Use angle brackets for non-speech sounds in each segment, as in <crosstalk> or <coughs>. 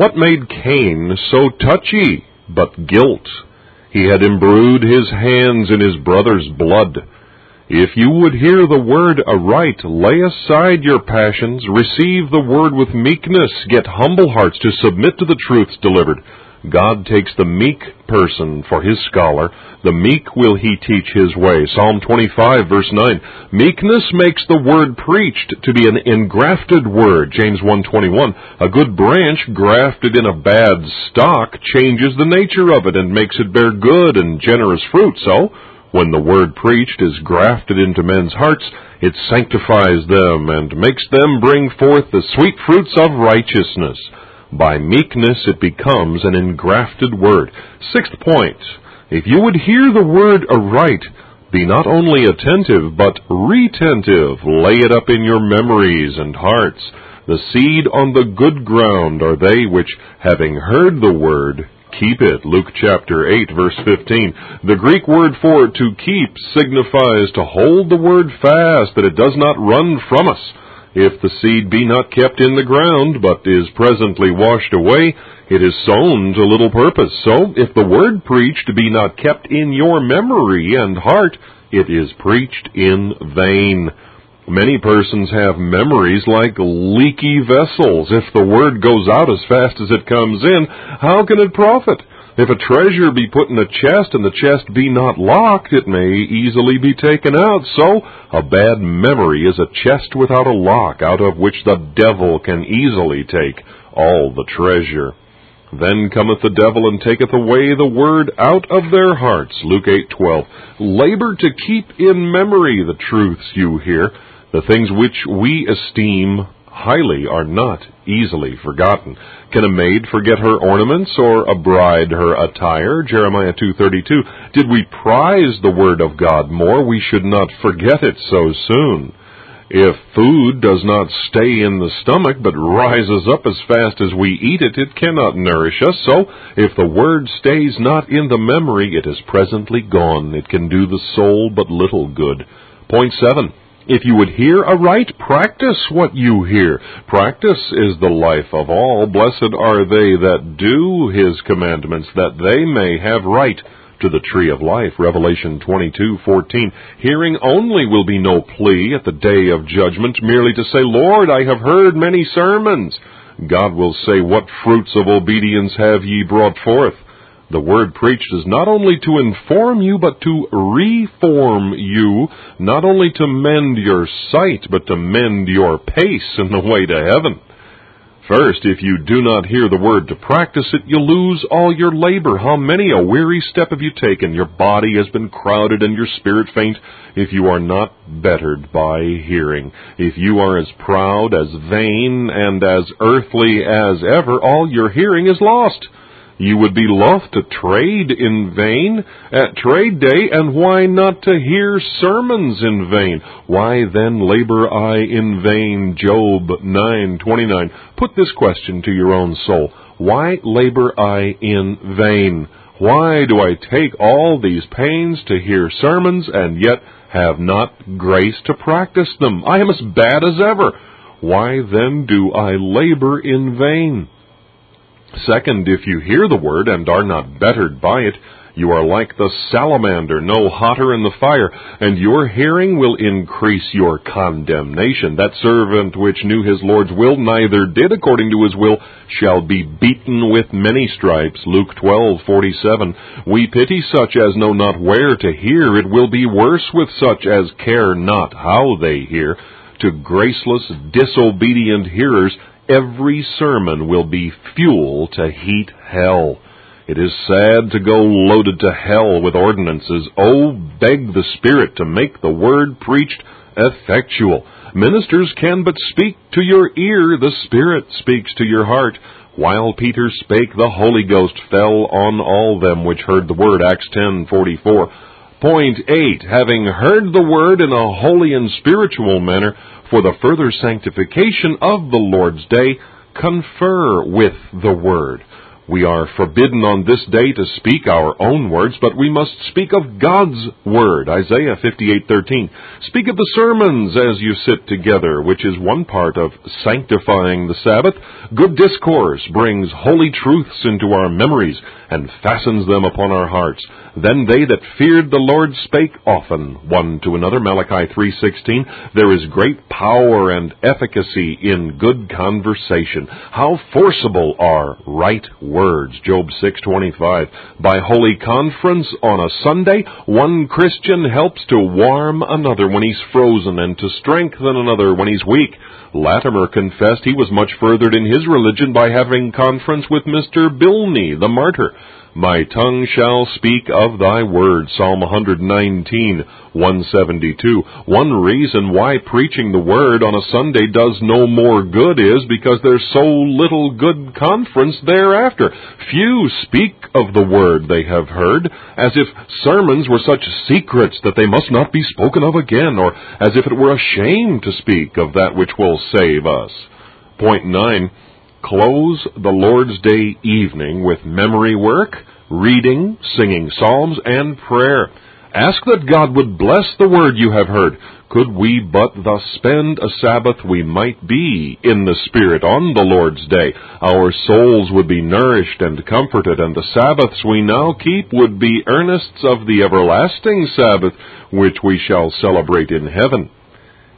What made Cain so touchy but guilt? He had imbrued his hands in his brother's blood. If you would hear the word aright, lay aside your passions, receive the word with meekness, get humble hearts to submit to the truths delivered. God takes the meek person for his scholar. The meek will he teach his way. Psalm 25 verse 9. Meekness makes the word preached to be an engrafted word. James 121. A good branch grafted in a bad stock changes the nature of it and makes it bear good and generous fruit. So, when the word preached is grafted into men's hearts, it sanctifies them and makes them bring forth the sweet fruits of righteousness. By meekness it becomes an engrafted word. Sixth point. If you would hear the word aright, be not only attentive, but retentive. Lay it up in your memories and hearts. The seed on the good ground are they which, having heard the word, keep it. Luke chapter 8 verse 15. The Greek word for to keep signifies to hold the word fast, that it does not run from us. If the seed be not kept in the ground, but is presently washed away, it is sown to little purpose. So, if the word preached be not kept in your memory and heart, it is preached in vain. Many persons have memories like leaky vessels. If the word goes out as fast as it comes in, how can it profit? If a treasure be put in a chest and the chest be not locked, it may easily be taken out. So, a bad memory is a chest without a lock, out of which the devil can easily take all the treasure. Then cometh the devil and taketh away the word out of their hearts. Luke 8:12. Labor to keep in memory the truths you hear, the things which we esteem highly are not easily forgotten. Can a maid forget her ornaments or a bride her attire? Jeremiah 2:32. Did we prize the word of God more, we should not forget it so soon. If food does not stay in the stomach but rises up as fast as we eat it, it cannot nourish us. So, if the word stays not in the memory, it is presently gone. It can do the soul but little good. Point seven. If you would hear aright, practice what you hear. Practice is the life of all. Blessed are they that do his commandments, that they may have right to the tree of life. Revelation 22:14. Hearing only will be no plea at the day of judgment, merely to say, "Lord, I have heard many sermons." God will say, "What fruits of obedience have ye brought forth?" The word preached is not only to inform you, but to reform you, not only to mend your sight, but to mend your pace in the way to heaven. First, if you do not hear the word to practice it, you lose all your labor. How many a weary step have you taken? Your body has been crowded and your spirit faint if you are not bettered by hearing. If you are as proud, as vain, and as earthly as ever, all your hearing is lost. You would be loth to trade in vain at trade day, and why not to hear sermons in vain? Why then labor I in vain? Job 9:29. Put this question to your own soul. Why labor I in vain? Why do I take all these pains to hear sermons and yet have not grace to practice them? I am as bad as ever. Why then do I labor in vain? Second, if you hear the word and are not bettered by it, you are like the salamander, no hotter in the fire, and your hearing will increase your condemnation. That servant which knew his Lord's will, neither did according to his will, shall be beaten with many stripes. Luke 12:47. We pity such as know not where to hear. It will be worse with such as care not how they hear. To graceless, disobedient hearers, every sermon will be fuel to heat hell. It is sad to go loaded to hell with ordinances. Oh, beg the Spirit to make the word preached effectual. Ministers can but speak to your ear, the Spirit speaks to your heart. While Peter spake, the Holy Ghost fell on all them which heard the word. Acts 10:44. Point 8. Having heard the word in a holy and spiritual manner, for the further sanctification of the Lord's day, confer with the Word. We are forbidden on this day to speak our own words, but we must speak of God's word. Isaiah 58:13. Speak of the sermons as you sit together, which is one part of sanctifying the Sabbath. Good discourse brings holy truths into our memories and fastens them upon our hearts. Then they that feared the Lord spake often one to another. Malachi 3:16. There is great power and efficacy in good conversation. How forcible are right words. Job 6:25. By holy conference on a Sunday, one Christian helps to warm another when he's frozen and to strengthen another when he's weak. Latimer confessed he was much furthered in his religion by having conference with Mr. Bilney, the martyr. My tongue shall speak of thy word. Psalm 119, 172. One reason why preaching the word on a Sunday does no more good is because there's so little good conference thereafter. Few speak of the word they have heard, as if sermons were such secrets that they must not be spoken of again, or as if it were a shame to speak of that which will save us. Point 9 close the Lord's Day evening with memory work, reading, singing psalms, and prayer. Ask that God would bless the word you have heard. Could we but thus spend a Sabbath, we might be in the Spirit on the Lord's Day. Our souls would be nourished and comforted, and the Sabbaths we now keep would be earnests of the everlasting Sabbath, which we shall celebrate in heaven.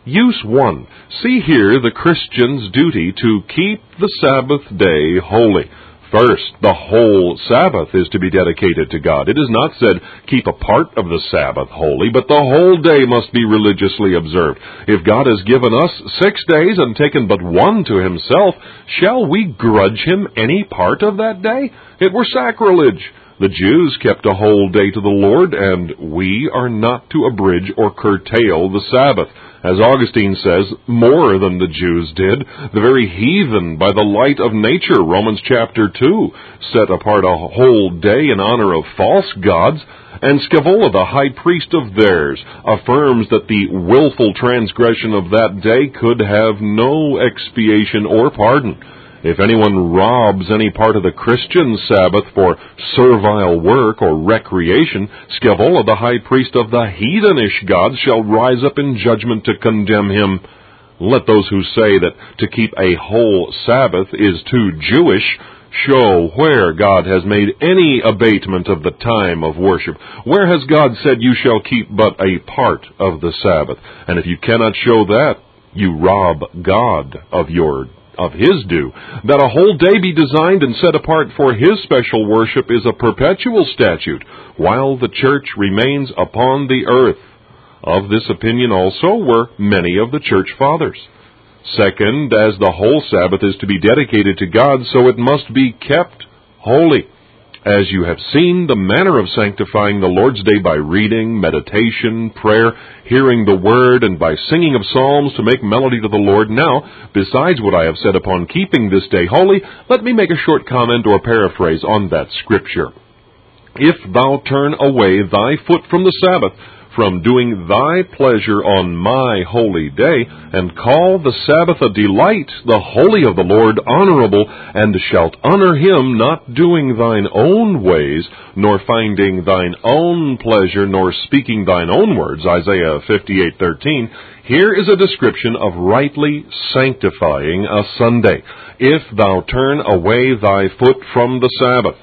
Use 1. See here the Christian's duty to keep the Sabbath day holy. First, the whole Sabbath is to be dedicated to God. It is not said, keep a part of the Sabbath holy, but the whole day must be religiously observed. If God has given us six days and taken but one to himself, shall we grudge him any part of that day? It were sacrilege. The Jews kept a whole day to the Lord, and we are not to abridge or curtail the Sabbath as Augustine says, more than the Jews did. The very heathen, by the light of nature, Romans chapter 2, set apart a whole day in honor of false gods, and Scaevola, the high priest of theirs, affirms that the wilful transgression of that day could have no expiation or pardon. If anyone robs any part of the Christian Sabbath for servile work or recreation, Scaevola, the high priest of the heathenish gods, shall rise up in judgment to condemn him. Let those who say that to keep a whole Sabbath is too Jewish show where God has made any abatement of the time of worship. Where has God said you shall keep but a part of the Sabbath? And if you cannot show that, you rob God of your of his due. That a whole day be designed and set apart for his special worship is a perpetual statute, while the church remains upon the earth. Of this opinion also were many of the church fathers. Second, as the whole Sabbath is to be dedicated to God, so it must be kept holy as you have seen the manner of sanctifying the Lord's Day by reading, meditation, prayer, hearing the Word, and by singing of psalms to make melody to the Lord. Now, besides what I have said upon keeping this day holy, let me make a short comment or paraphrase on that scripture. If thou turn away thy foot from the Sabbath, from doing thy pleasure on my holy day, and call the Sabbath a delight, the holy of the Lord honorable, and shalt honor him, not doing thine own ways, nor finding thine own pleasure, nor speaking thine own words, Isaiah 58:13. Here is a description of rightly sanctifying a Sunday. If thou turn away thy foot from the Sabbath,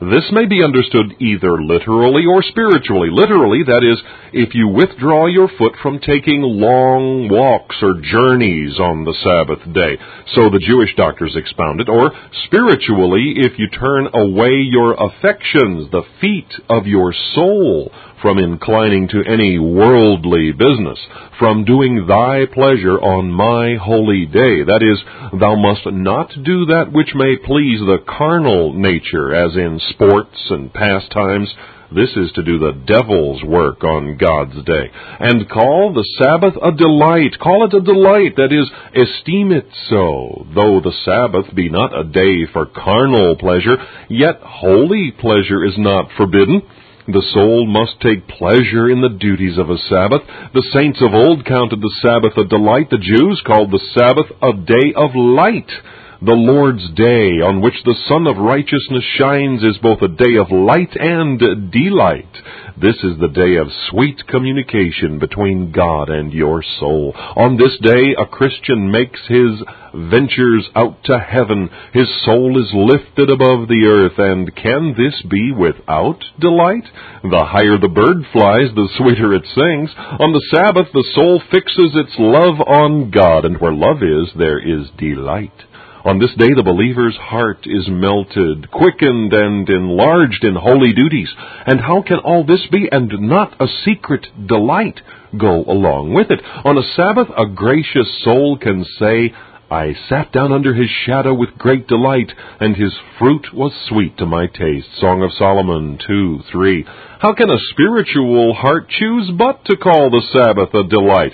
this may be understood either literally or spiritually. Literally, that is, if you withdraw your foot from taking long walks or journeys on the Sabbath day, so the Jewish doctors expound it, or spiritually, if you turn away your affections, the feet of your soul, from inclining to any worldly business, from doing thy pleasure on my holy day. That is, thou must not do that which may please the carnal nature, as in sports and pastimes. This is to do the devil's work on God's day. And call the Sabbath a delight. Call it a delight. That is, esteem it so. Though the Sabbath be not a day for carnal pleasure, yet holy pleasure is not forbidden. The soul must take pleasure in the duties of a Sabbath. The saints of old counted the Sabbath a delight. The Jews called the Sabbath a day of light. The Lord's day, on which the sun of righteousness shines, is both a day of light and delight. This is the day of sweet communication between God and your soul. On this day, a Christian makes his ventures out to heaven. His soul is lifted above the earth, and can this be without delight? The higher the bird flies, the sweeter it sings. On the Sabbath, the soul fixes its love on God, and where love is, there is delight. On this day, the believer's heart is melted, quickened, and enlarged in holy duties. And how can all this be and not a secret delight go along with it? On a Sabbath, a gracious soul can say, I sat down under his shadow with great delight, and his fruit was sweet to my taste. Song of Solomon 2, 3. How can a spiritual heart choose but to call the Sabbath a delight?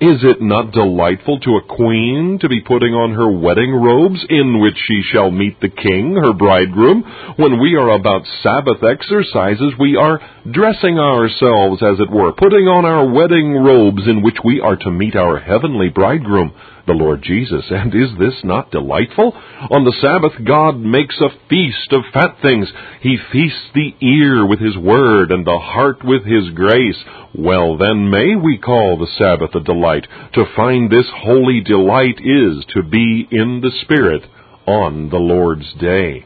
Is it not delightful to a queen to be putting on her wedding robes in which she shall meet the king, her bridegroom? When we are about Sabbath exercises, we are dressing ourselves, as it were, putting on our wedding robes in which we are to meet our heavenly bridegroom the Lord Jesus. <laughs> And is this not delightful? On the Sabbath, God makes a feast of fat things. He feasts the ear with His word and the heart with His grace. Well, then may we call the Sabbath a delight. To find this holy delight is to be in the Spirit on the Lord's day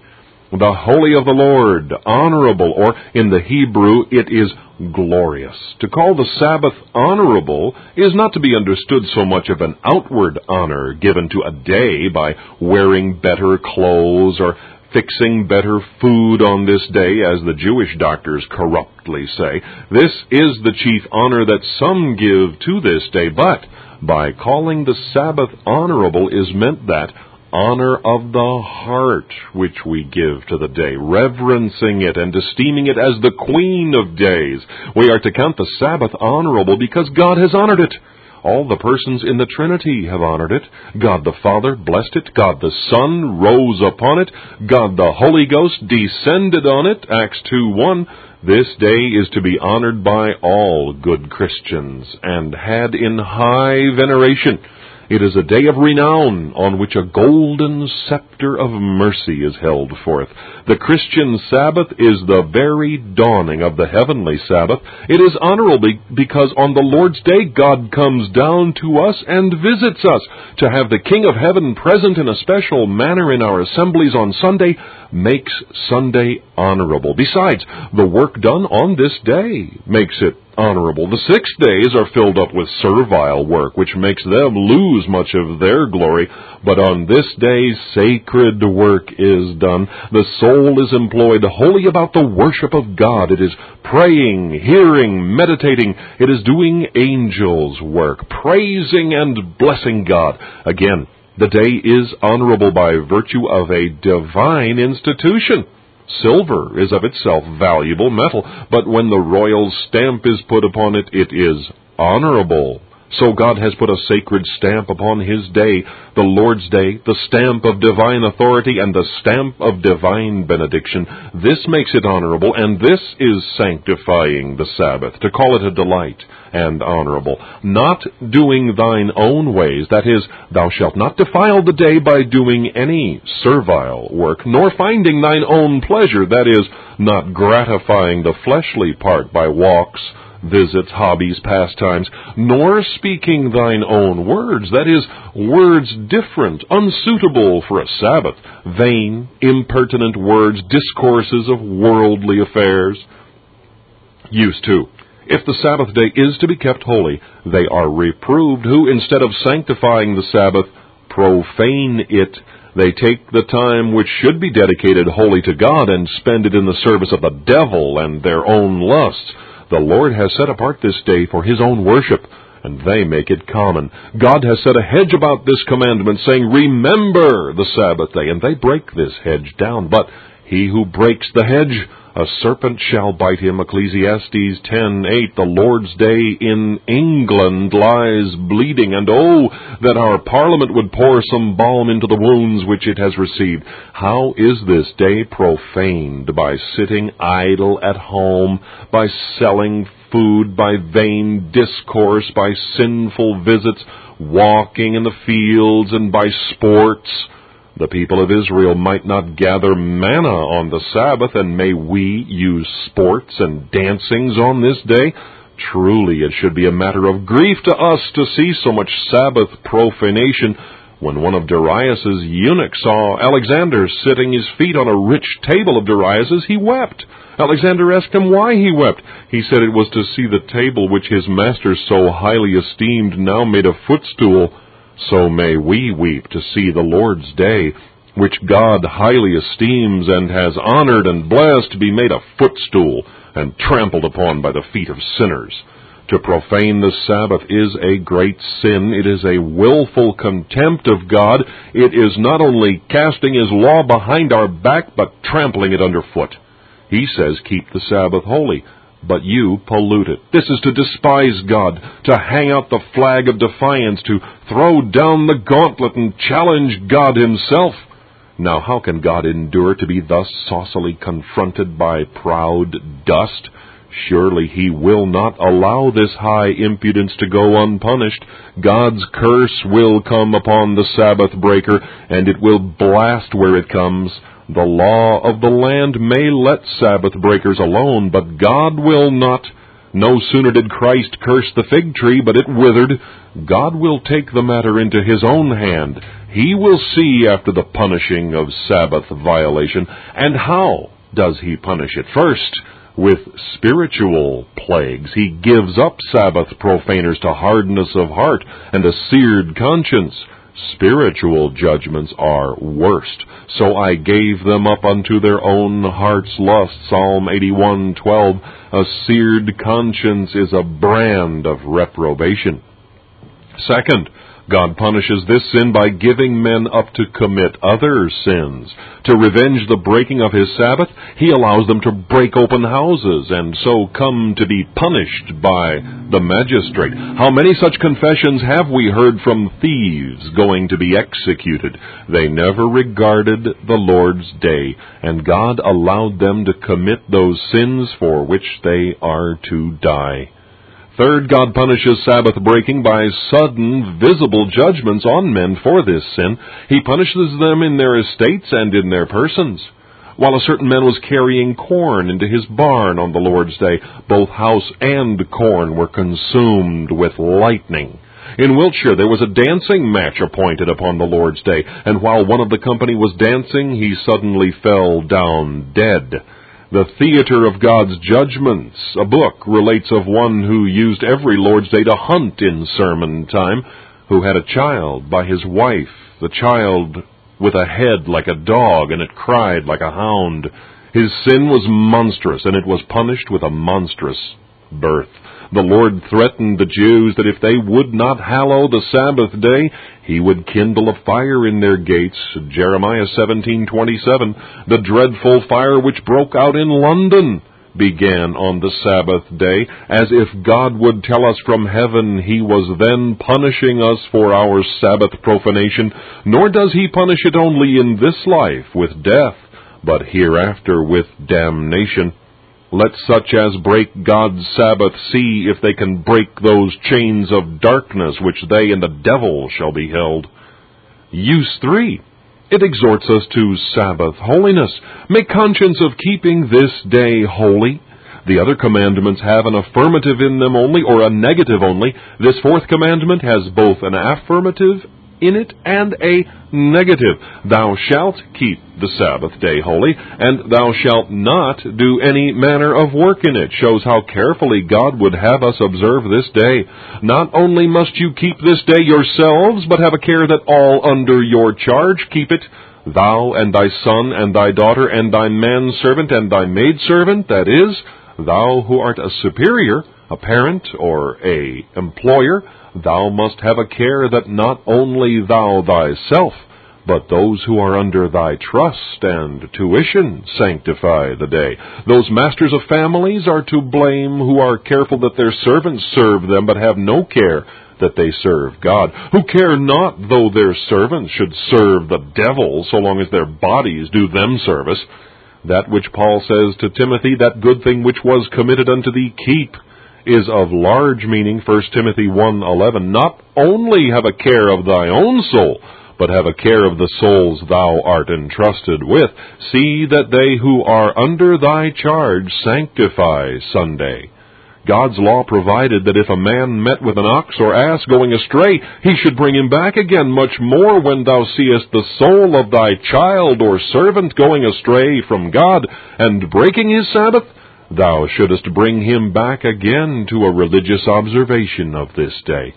the holy of the Lord, honorable, or in the Hebrew it is glorious. To call the Sabbath honorable is not to be understood so much of an outward honor given to a day by wearing better clothes or fixing better food on this day, as the Jewish doctors corruptly say. This is the chief honor that some give to this day, but by calling the Sabbath honorable is meant that honor of the heart which we give to the day, reverencing it and esteeming it as the queen of days. We are to count the Sabbath honorable because God has honored it. All the persons in the Trinity have honored it. God the Father blessed it. God the Son rose upon it. God the Holy Ghost descended on it. Acts 2 1. This day is to be honored by all good Christians and had in high veneration. It is a day of renown on which a golden scepter of mercy is held forth. The Christian Sabbath is the very dawning of the heavenly Sabbath. It is honorable because on the Lord's day God comes down to us and visits us. To have the King of Heaven present in a special manner in our assemblies on Sunday makes Sunday honorable. Besides, the work done on this day makes it honorable. The six days are filled up with servile work, which makes them lose much of their glory. But on this day, sacred work is done. The soul is employed wholly about the worship of God. It is praying, hearing, meditating. It is doing angels' work, praising and blessing God. Again, the day is honorable by virtue of a divine institution. Silver is of itself valuable metal, but when the royal stamp is put upon it, it is honorable. So God has put a sacred stamp upon His day, the Lord's day, the stamp of divine authority and the stamp of divine benediction. This makes it honorable, and this is sanctifying the Sabbath, to call it a delight and honorable. Not doing thine own ways, that is, thou shalt not defile the day by doing any servile work, nor finding thine own pleasure, that is, not gratifying the fleshly part by walks, visits, hobbies, pastimes, nor speaking thine own words, that is, words different, unsuitable for a Sabbath, vain, impertinent words, discourses of worldly affairs. Used to. If the Sabbath day is to be kept holy, they are reproved who, instead of sanctifying the Sabbath, profane it. They take the time which should be dedicated wholly to God and spend it in the service of the devil and their own lusts. The Lord has set apart this day for his own worship, and they make it common. God has set a hedge about this commandment, saying, Remember the Sabbath day, and they break this hedge down. But he who breaks the hedge a serpent shall bite him. Ecclesiastes 10:8. The Lord's day in England lies bleeding, and oh, that our Parliament would pour some balm into the wounds which it has received. How is this day profaned? By sitting idle at home, by selling food, by vain discourse, by sinful visits, walking in the fields, and by sports the people of Israel might not gather manna on the Sabbath, and may we use sports and dancings on this day? Truly, it should be a matter of grief to us to see so much Sabbath profanation. When one of Darius's eunuchs saw Alexander sitting his feet on a rich table of Darius's, he wept. Alexander asked him why he wept. He said it was to see the table which his master so highly esteemed now made a footstool. So may we weep to see the Lord's day, which God highly esteems and has honored and blessed, be made a footstool and trampled upon by the feet of sinners. To profane the Sabbath is a great sin. It is a wilful contempt of God. It is not only casting His law behind our back, but trampling it underfoot. He says, keep the Sabbath holy, but you pollute it. This is to despise God, to hang out the flag of defiance, to throw down the gauntlet and challenge God Himself. Now, how can God endure to be thus saucily confronted by proud dust? Surely he will not allow this high impudence to go unpunished. God's curse will come upon the Sabbath breaker, and it will blast where it comes. The law of the land may let Sabbath breakers alone, but God will not. No sooner did Christ curse the fig tree, but it withered. God will take the matter into his own hand. He will see after the punishing of Sabbath violation. And how does he punish it? First, with spiritual plagues. He gives up Sabbath profaners to hardness of heart and a seared conscience. Spiritual judgments are worst. So I gave them up unto their own heart's lust. Psalm 81:12. A seared conscience is a brand of reprobation. Second, God punishes this sin by giving men up to commit other sins. To revenge the breaking of his Sabbath, he allows them to break open houses and so come to be punished by the magistrate. How many such confessions have we heard from thieves going to be executed? They never regarded the Lord's day, and God allowed them to commit those sins for which they are to die. Third, God punishes Sabbath breaking by sudden, visible judgments on men for this sin. He punishes them in their estates and in their persons. While a certain man was carrying corn into his barn on the Lord's day, both house and corn were consumed with lightning. In Wiltshire there was a dancing match appointed upon the Lord's day, and while one of the company was dancing, he suddenly fell down dead. The Theater of God's Judgments, a book, relates of one who used every Lord's Day to hunt in sermon time, who had a child by his wife, the child with a head like a dog, and it cried like a hound. His sin was monstrous, and it was punished with a monstrous birth. The Lord threatened the Jews that if they would not hallow the Sabbath day, he would kindle a fire in their gates. Jeremiah 17:27. The dreadful fire which broke out in London began on the Sabbath day, as if God would tell us from heaven he was then punishing us for our Sabbath profanation, nor does he punish it only in this life with death, but hereafter with damnation. Let such as break God's Sabbath see if they can break those chains of darkness which they and the devil shall be held. Use 3. It exhorts us to Sabbath holiness. Make conscience of keeping this day holy. The other commandments have an affirmative in them only, or a negative only. This fourth commandment has both an affirmative in it and a negative. Thou shalt keep the Sabbath day holy, and thou shalt not do any manner of work in it. Shows how carefully God would have us observe this day. Not only must you keep this day yourselves, but have a care that all under your charge keep it. Thou and thy son and thy daughter and thy manservant and thy maidservant, that is, thou who art a superior, a parent or a employer, thou must have a care that not only thou thyself, but those who are under thy trust and tuition sanctify the day. Those masters of families are to blame who are careful that their servants serve them, but have no care that they serve God, who care not though their servants should serve the devil so long as their bodies do them service. That which Paul says to Timothy, that good thing which was committed unto thee, keep is of large meaning, 1 Timothy 1:11, not only have a care of thy own soul, but have a care of the souls thou art entrusted with. See that they who are under thy charge sanctify Sunday. God's law provided that if a man met with an ox or ass going astray, he should bring him back again much more when thou seest the soul of thy child or servant going astray from God, and breaking his Sabbath, thou shouldest bring him back again to a religious observation of this day.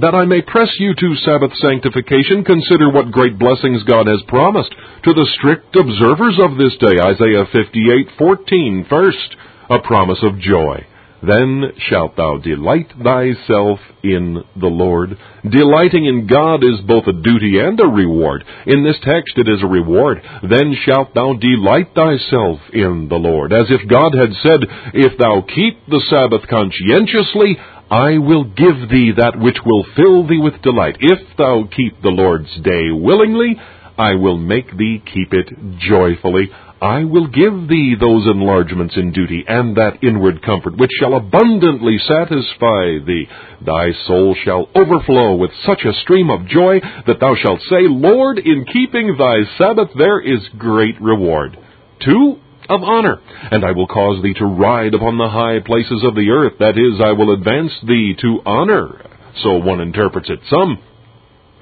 That I may press you to Sabbath sanctification, consider what great blessings God has promised to the strict observers of this day. Isaiah 58:14 first, a promise of joy. Then shalt thou delight thyself in the Lord. Delighting in God is both a duty and a reward. In this text it is a reward. Then shalt thou delight thyself in the Lord. As if God had said, If thou keep the Sabbath conscientiously, I will give thee that which will fill thee with delight. If thou keep the Lord's day willingly, I will make thee keep it joyfully. I will give thee those enlargements in duty and that inward comfort which shall abundantly satisfy thee. Thy soul shall overflow with such a stream of joy that thou shalt say, Lord, in keeping thy Sabbath there is great reward. Two, of honor, and I will cause thee to ride upon the high places of the earth. That is, I will advance thee to honor. So one interprets it. Some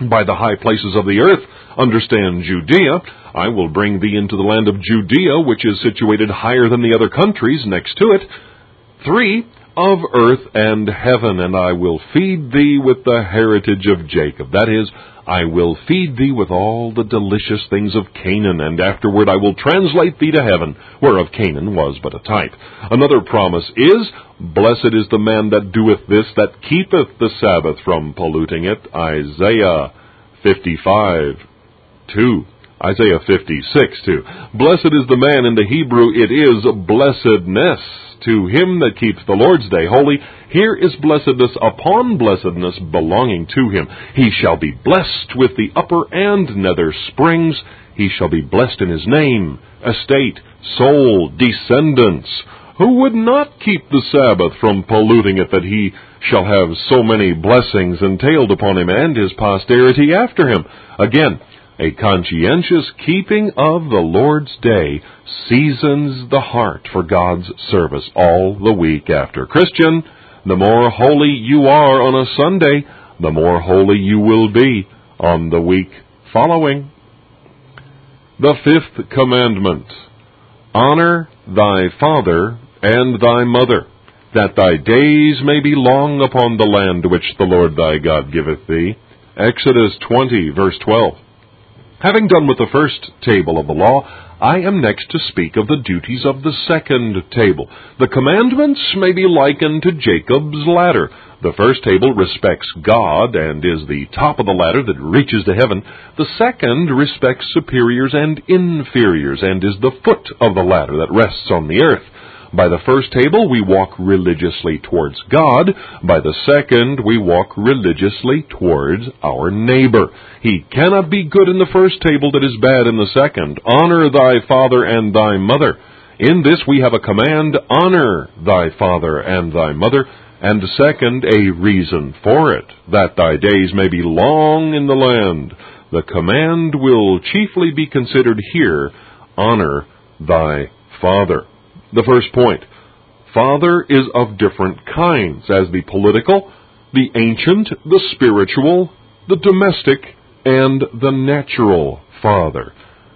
by the high places of the earth. Understand Judea. I will bring thee into the land of Judea, which is situated higher than the other countries next to it. Three, of earth and heaven, and I will feed thee with the heritage of Jacob. That is, I will feed thee with all the delicious things of Canaan, and afterward I will translate thee to heaven, whereof Canaan was but a type. Another promise is, Blessed is the man that doeth this, that keepeth the Sabbath from polluting it. Isaiah 55, 2. Isaiah 56, 2. Blessed is the man, in the Hebrew it is blessedness. To him that keeps the Lord's day holy, here is blessedness upon blessedness belonging to him. He shall be blessed with the upper and nether springs. He shall be blessed in his name, estate, soul, descendants. Who would not keep the Sabbath from polluting it that he shall have so many blessings entailed upon him and his posterity after him? Again, a conscientious keeping of the Lord's day seasons the heart for God's service all the week after. Christian, the more holy you are on a Sunday, the more holy you will be on the week following. The fifth commandment Honor thy father and thy mother, that thy days may be long upon the land which the Lord thy God giveth thee. Exodus 20, verse 12. Having done with the first table of the law, I am next to speak of the duties of the second table. The commandments may be likened to Jacob's ladder. The first table respects God and is the top of the ladder that reaches to heaven. The second respects superiors and inferiors and is the foot of the ladder that rests on the earth. By the first table, we walk religiously towards God. By the second, we walk religiously towards our neighbor. He cannot be good in the first table that is bad in the second. Honor thy father and thy mother. In this we have a command, honor thy father and thy mother, and second, a reason for it, that thy days may be long in the land. The command will chiefly be considered here, honor thy father. The first point Father is of different kinds, as the political, the ancient, the spiritual, the domestic, and the natural father.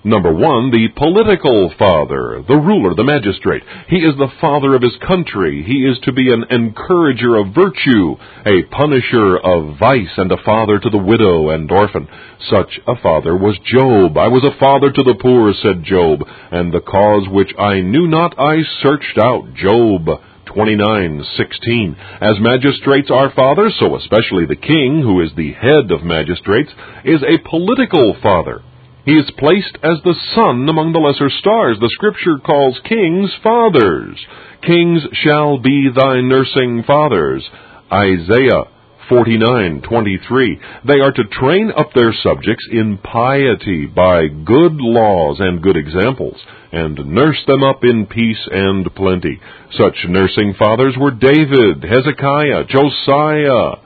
Number one, the political father, the ruler, the magistrate. He is the father of his country. He is to be an encourager of virtue, a punisher of vice, and a father to the widow and orphan. Such a father was Job. I was a father to the poor, said Job, and the cause which I knew not I searched out. Job 29:16. As magistrates are fathers, so especially the king, who is the head of magistrates, is a political father. He is placed as the sun among the lesser stars. The scripture calls kings fathers. Kings shall be thy nursing fathers. Isaiah 49:23. They are to train up their subjects in piety by good laws and good examples, and nurse them up in peace and plenty. Such nursing fathers were David, Hezekiah, Josiah,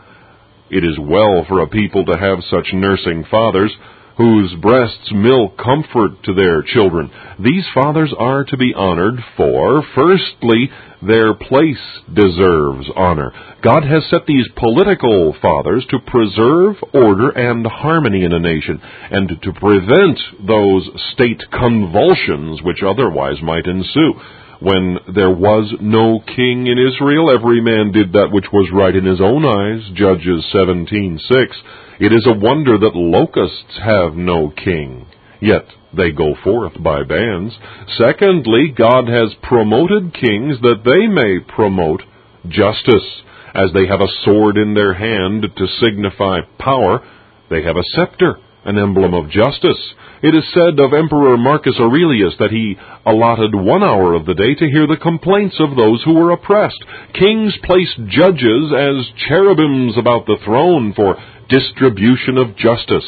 It is well for a people to have such nursing fathers, whose breasts milk comfort to their children. These fathers are to be honored, for, firstly, their place deserves honor. God has set these political fathers to preserve order and harmony in a nation, and to prevent those state convulsions which otherwise might ensue. When there was no king in Israel, every man did that which was right in his own eyes. Judges 17:6. It is a wonder that locusts have no king, yet they go forth by bands. Secondly, God has promoted kings that they may promote justice. As they have a sword in their hand to signify power, they have a scepter, an emblem of justice. It is said of Emperor Marcus Aurelius that he allotted one hour of the day to hear the complaints of those who were oppressed. Kings placed judges as cherubims about the throne for distribution of justice.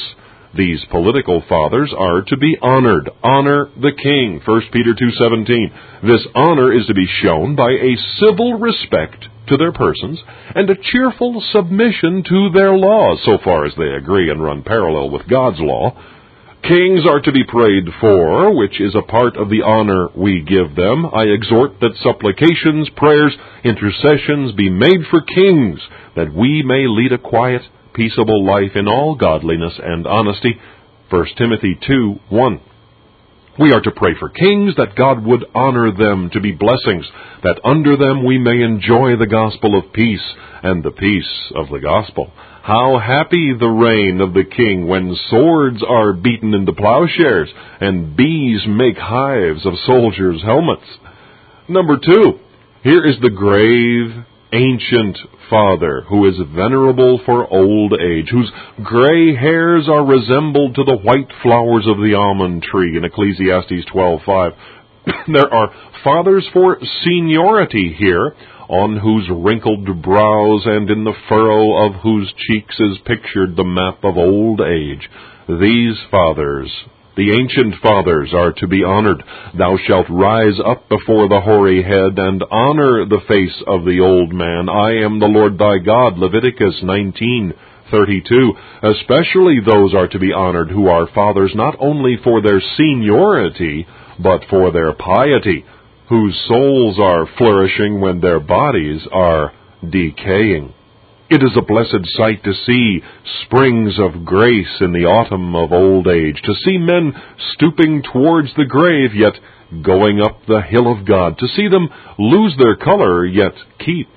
These political fathers are to be honored. Honor the king. 1 Peter 2:17. This honor is to be shown by a civil respect to their persons and a cheerful submission to their laws so far as they agree and run parallel with God's law. Kings are to be prayed for, which is a part of the honor we give them. I exhort that supplications, prayers, intercessions be made for kings, that we may lead a quiet, peaceable life in all godliness and honesty. 1 Timothy 2 1. We are to pray for kings that God would honor them to be blessings, that under them we may enjoy the gospel of peace and the peace of the gospel. How happy the reign of the king when swords are beaten into plowshares and bees make hives of soldiers' helmets. Number two, here is the grave, ancient father who is venerable for old age, whose gray hairs are resembled to the white flowers of the almond tree in Ecclesiastes 12:5. <coughs> there are fathers for seniority here, on whose wrinkled brows and in the furrow of whose cheeks is pictured the map of old age. These fathers, the ancient fathers, are to be honored. Thou shalt rise up before the hoary head and honor the face of the old man. I am the Lord thy God. Leviticus 19. 32. Especially those are to be honored who are fathers not only for their seniority, but for their piety whose souls are flourishing when their bodies are decaying. It is a blessed sight to see springs of grace in the autumn of old age, to see men stooping towards the grave, yet going up the hill of God, to see them lose their color, yet keep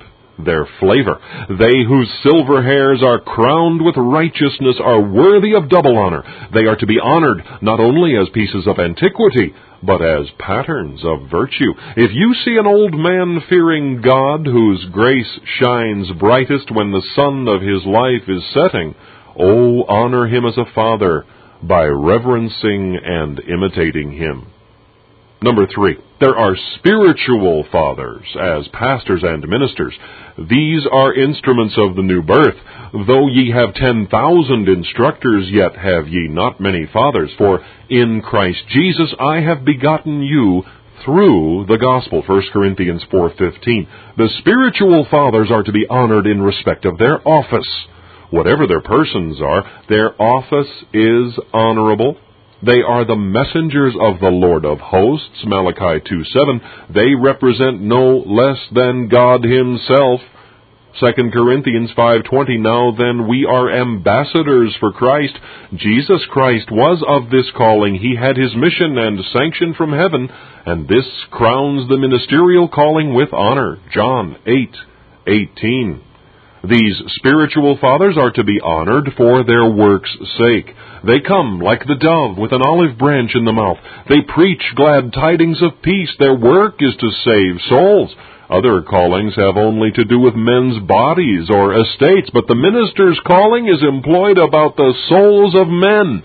their flavor. They whose silver hairs are crowned with righteousness are worthy of double honor. They are to be honored not only as pieces of antiquity, but as patterns of virtue. If you see an old man fearing God, whose grace shines brightest when the sun of his life is setting, oh, honor him as a father by reverencing and imitating him. Number three, there are spiritual fathers as pastors and ministers. These are instruments of the new birth. Though ye have ten thousand instructors, yet have ye not many fathers. For in Christ Jesus I have begotten you through the gospel. 1 Corinthians 4:15. The spiritual fathers are to be honored in respect of their office. Whatever their persons are, their office is honorable they are the messengers of the Lord of hosts, Malachi 2:7. They represent no less than God himself. 2 Corinthians 5:20 Now then we are ambassadors for Christ. Jesus Christ was of this calling. He had his mission and sanction from heaven, and this crowns the ministerial calling with honor. John 8:18. These spiritual fathers are to be honored for their work's sake. They come like the dove with an olive branch in the mouth. They preach glad tidings of peace. Their work is to save souls. Other callings have only to do with men's bodies or estates, but the minister's calling is employed about the souls of men.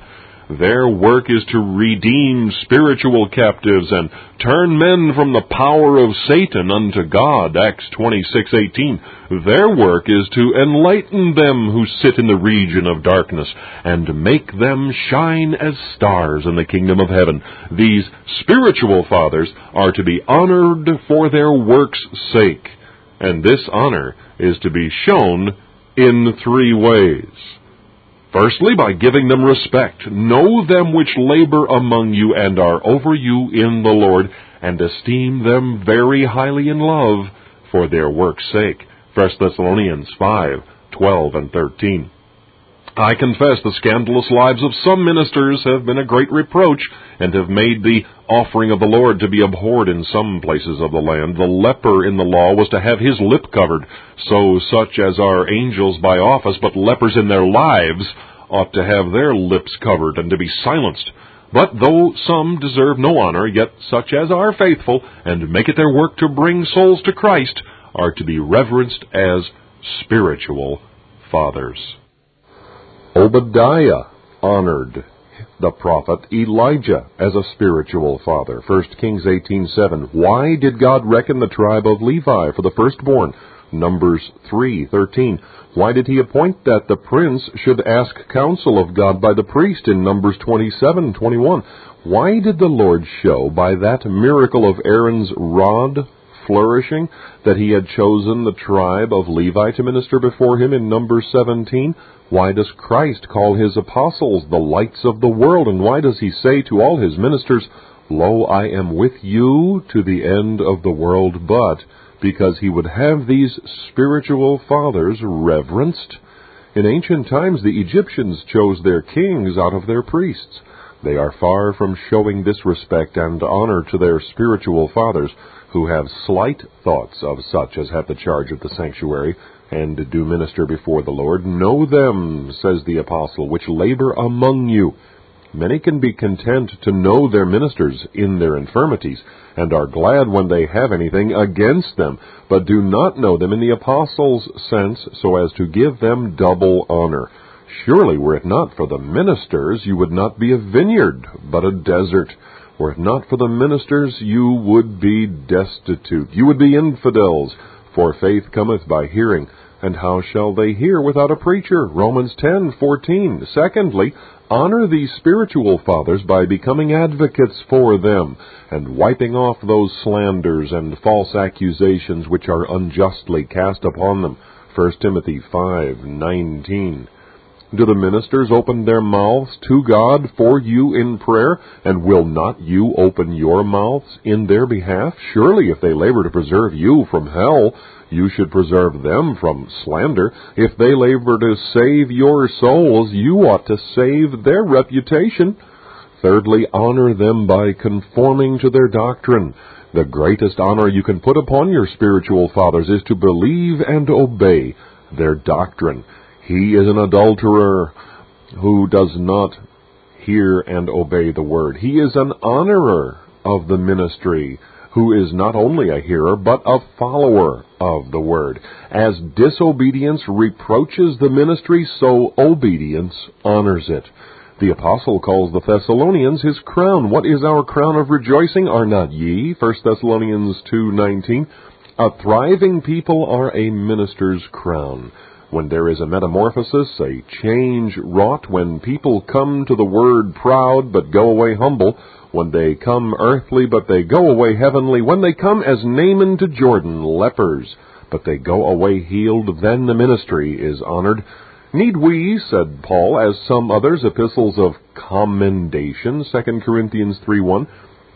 Their work is to redeem spiritual captives and turn men from the power of Satan unto God. Acts 26:18. Their work is to enlighten them who sit in the region of darkness and make them shine as stars in the kingdom of heaven. These spiritual fathers are to be honored for their work's sake, and this honor is to be shown in three ways. Firstly, by giving them respect. Know them which labor among you and are over you in the Lord, and esteem them very highly in love for their work's sake. 1 Thessalonians 5, 12 and 13. I confess the scandalous lives of some ministers have been a great reproach, and have made the offering of the Lord to be abhorred in some places of the land. The leper in the law was to have his lip covered, so such as are angels by office, but lepers in their lives, ought to have their lips covered and to be silenced. But though some deserve no honor, yet such as are faithful, and make it their work to bring souls to Christ, are to be reverenced as spiritual fathers. Obadiah honored the prophet Elijah as a spiritual father. 1 Kings 18:7. Why did God reckon the tribe of Levi for the firstborn? Numbers 3:13. Why did he appoint that the prince should ask counsel of God by the priest in Numbers 27:21? Why did the Lord show by that miracle of Aaron's rod flourishing that he had chosen the tribe of Levi to minister before him in Numbers 17? Why does Christ call his apostles the lights of the world? And why does he say to all his ministers, Lo, I am with you to the end of the world, but because he would have these spiritual fathers reverenced? In ancient times, the Egyptians chose their kings out of their priests. They are far from showing this respect and honor to their spiritual fathers, who have slight thoughts of such as have the charge of the sanctuary, and do minister before the Lord. Know them, says the apostle, which labor among you. Many can be content to know their ministers in their infirmities, and are glad when they have anything against them, but do not know them in the apostle's sense, so as to give them double honor. Surely, were it not for the ministers, you would not be a vineyard, but a desert. Were it not for the ministers, you would be destitute. You would be infidels, for faith cometh by hearing, and how shall they hear without a preacher? Romans 10:14. Secondly, honor these spiritual fathers by becoming advocates for them, and wiping off those slanders and false accusations which are unjustly cast upon them. 1 Timothy 5:19. Do the ministers open their mouths to God for you in prayer, and will not you open your mouths in their behalf? Surely, if they labor to preserve you from hell, you should preserve them from slander. If they labor to save your souls, you ought to save their reputation. Thirdly, honor them by conforming to their doctrine. The greatest honor you can put upon your spiritual fathers is to believe and obey their doctrine. He is an adulterer who does not hear and obey the word. He is an honorer of the ministry who is not only a hearer but a follower of the word. As disobedience reproaches the ministry, so obedience honors it. The apostle calls the Thessalonians his crown. What is our crown of rejoicing? Are not ye? 1 Thessalonians 2:19. A thriving people are a minister's crown when there is a metamorphosis, a change wrought, when people come to the word proud but go away humble, when they come earthly but they go away heavenly, when they come as Naaman to Jordan, lepers, but they go away healed, then the ministry is honored. Need we, said Paul, as some others, epistles of commendation, 2 Corinthians 3 1,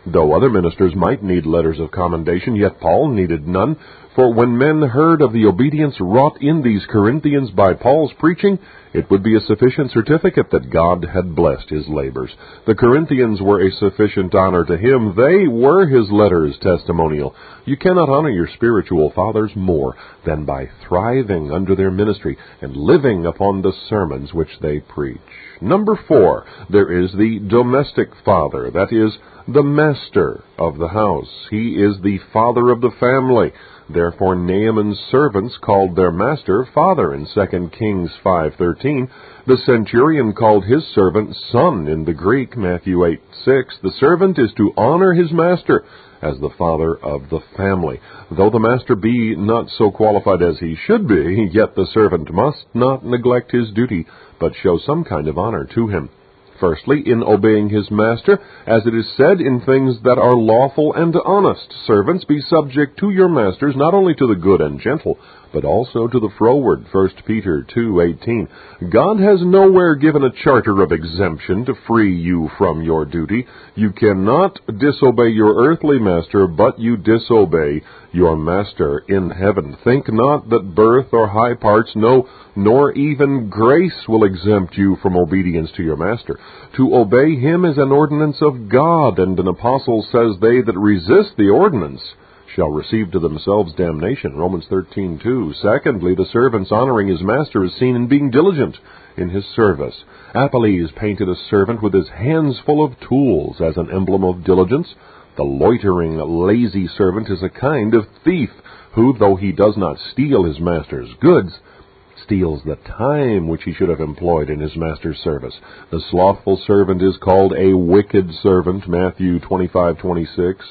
Though other ministers might need letters of commendation, yet Paul needed none. For when men heard of the obedience wrought in these Corinthians by Paul's preaching, it would be a sufficient certificate that God had blessed his labors. The Corinthians were a sufficient honor to him. They were his letters testimonial. You cannot honor your spiritual fathers more than by thriving under their ministry and living upon the sermons which they preach. Number four, there is the domestic father, that is, the master of the house. He is the father of the family. Therefore Naaman's servants called their master father in 2 Kings 5:13. The centurion called his servant son in the Greek, Matthew 8:6. The servant is to honor his master as the father of the family. Though the master be not so qualified as he should be, yet the servant must not neglect his duty, but show some kind of honor to him. Firstly, in obeying his master, as it is said, in things that are lawful and honest. Servants, be subject to your masters, not only to the good and gentle, but also to the froward. 1 Peter 2:18. God has nowhere given a charter of exemption to free you from your duty. You cannot disobey your earthly master, but you disobey your master in heaven. Think not that birth or high parts, no, nor even grace will exempt you from obedience to your master. To obey him is an ordinance of God, and an apostle says they that resist the ordinance shall receive to themselves damnation. Romans 13:2. Secondly, the servant's honoring his master is seen in being diligent in his service. Apelles painted a servant with his hands full of tools as an emblem of diligence. The loitering, lazy servant is a kind of thief who, though he does not steal his master's goods, steals the time which he should have employed in his master's service. The slothful servant is called a wicked servant, Matthew 25:26.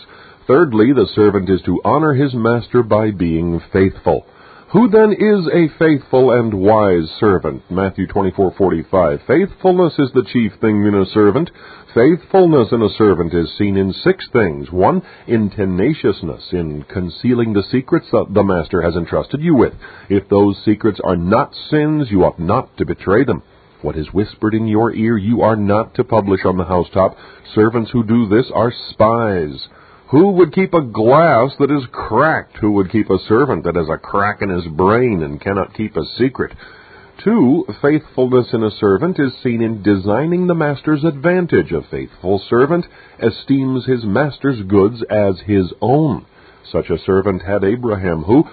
Thirdly, the servant is to honor his master by being faithful. Who then is a faithful and wise servant? Matthew 24:45. Faithfulness is the chief thing in a servant. Faithfulness in a servant is seen in six things. One, in tenaciousness, in concealing the secrets that the master has entrusted you with. If those secrets are not sins, you ought not to betray them. What is whispered in your ear you are not to publish on the housetop. Servants who do this are spies. Who would keep a glass that is cracked? Who would keep a servant that has a crack in his brain and cannot keep a secret? Two, faithfulness in a servant is seen in designing the master's advantage. A faithful servant esteems his master's goods as his own. Such a servant had Abraham, who,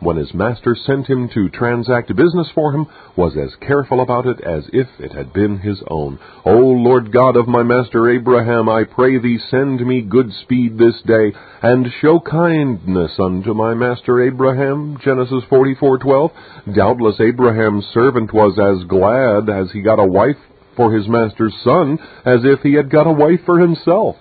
when his master sent him to transact business for him, was as careful about it as if it had been his own. O Lord God of my master Abraham, I pray thee send me good speed this day, and show kindness unto my master Abraham. Genesis 44:12. Doubtless Abraham's servant was as glad as he got a wife for his master's son as if he had got a wife for himself.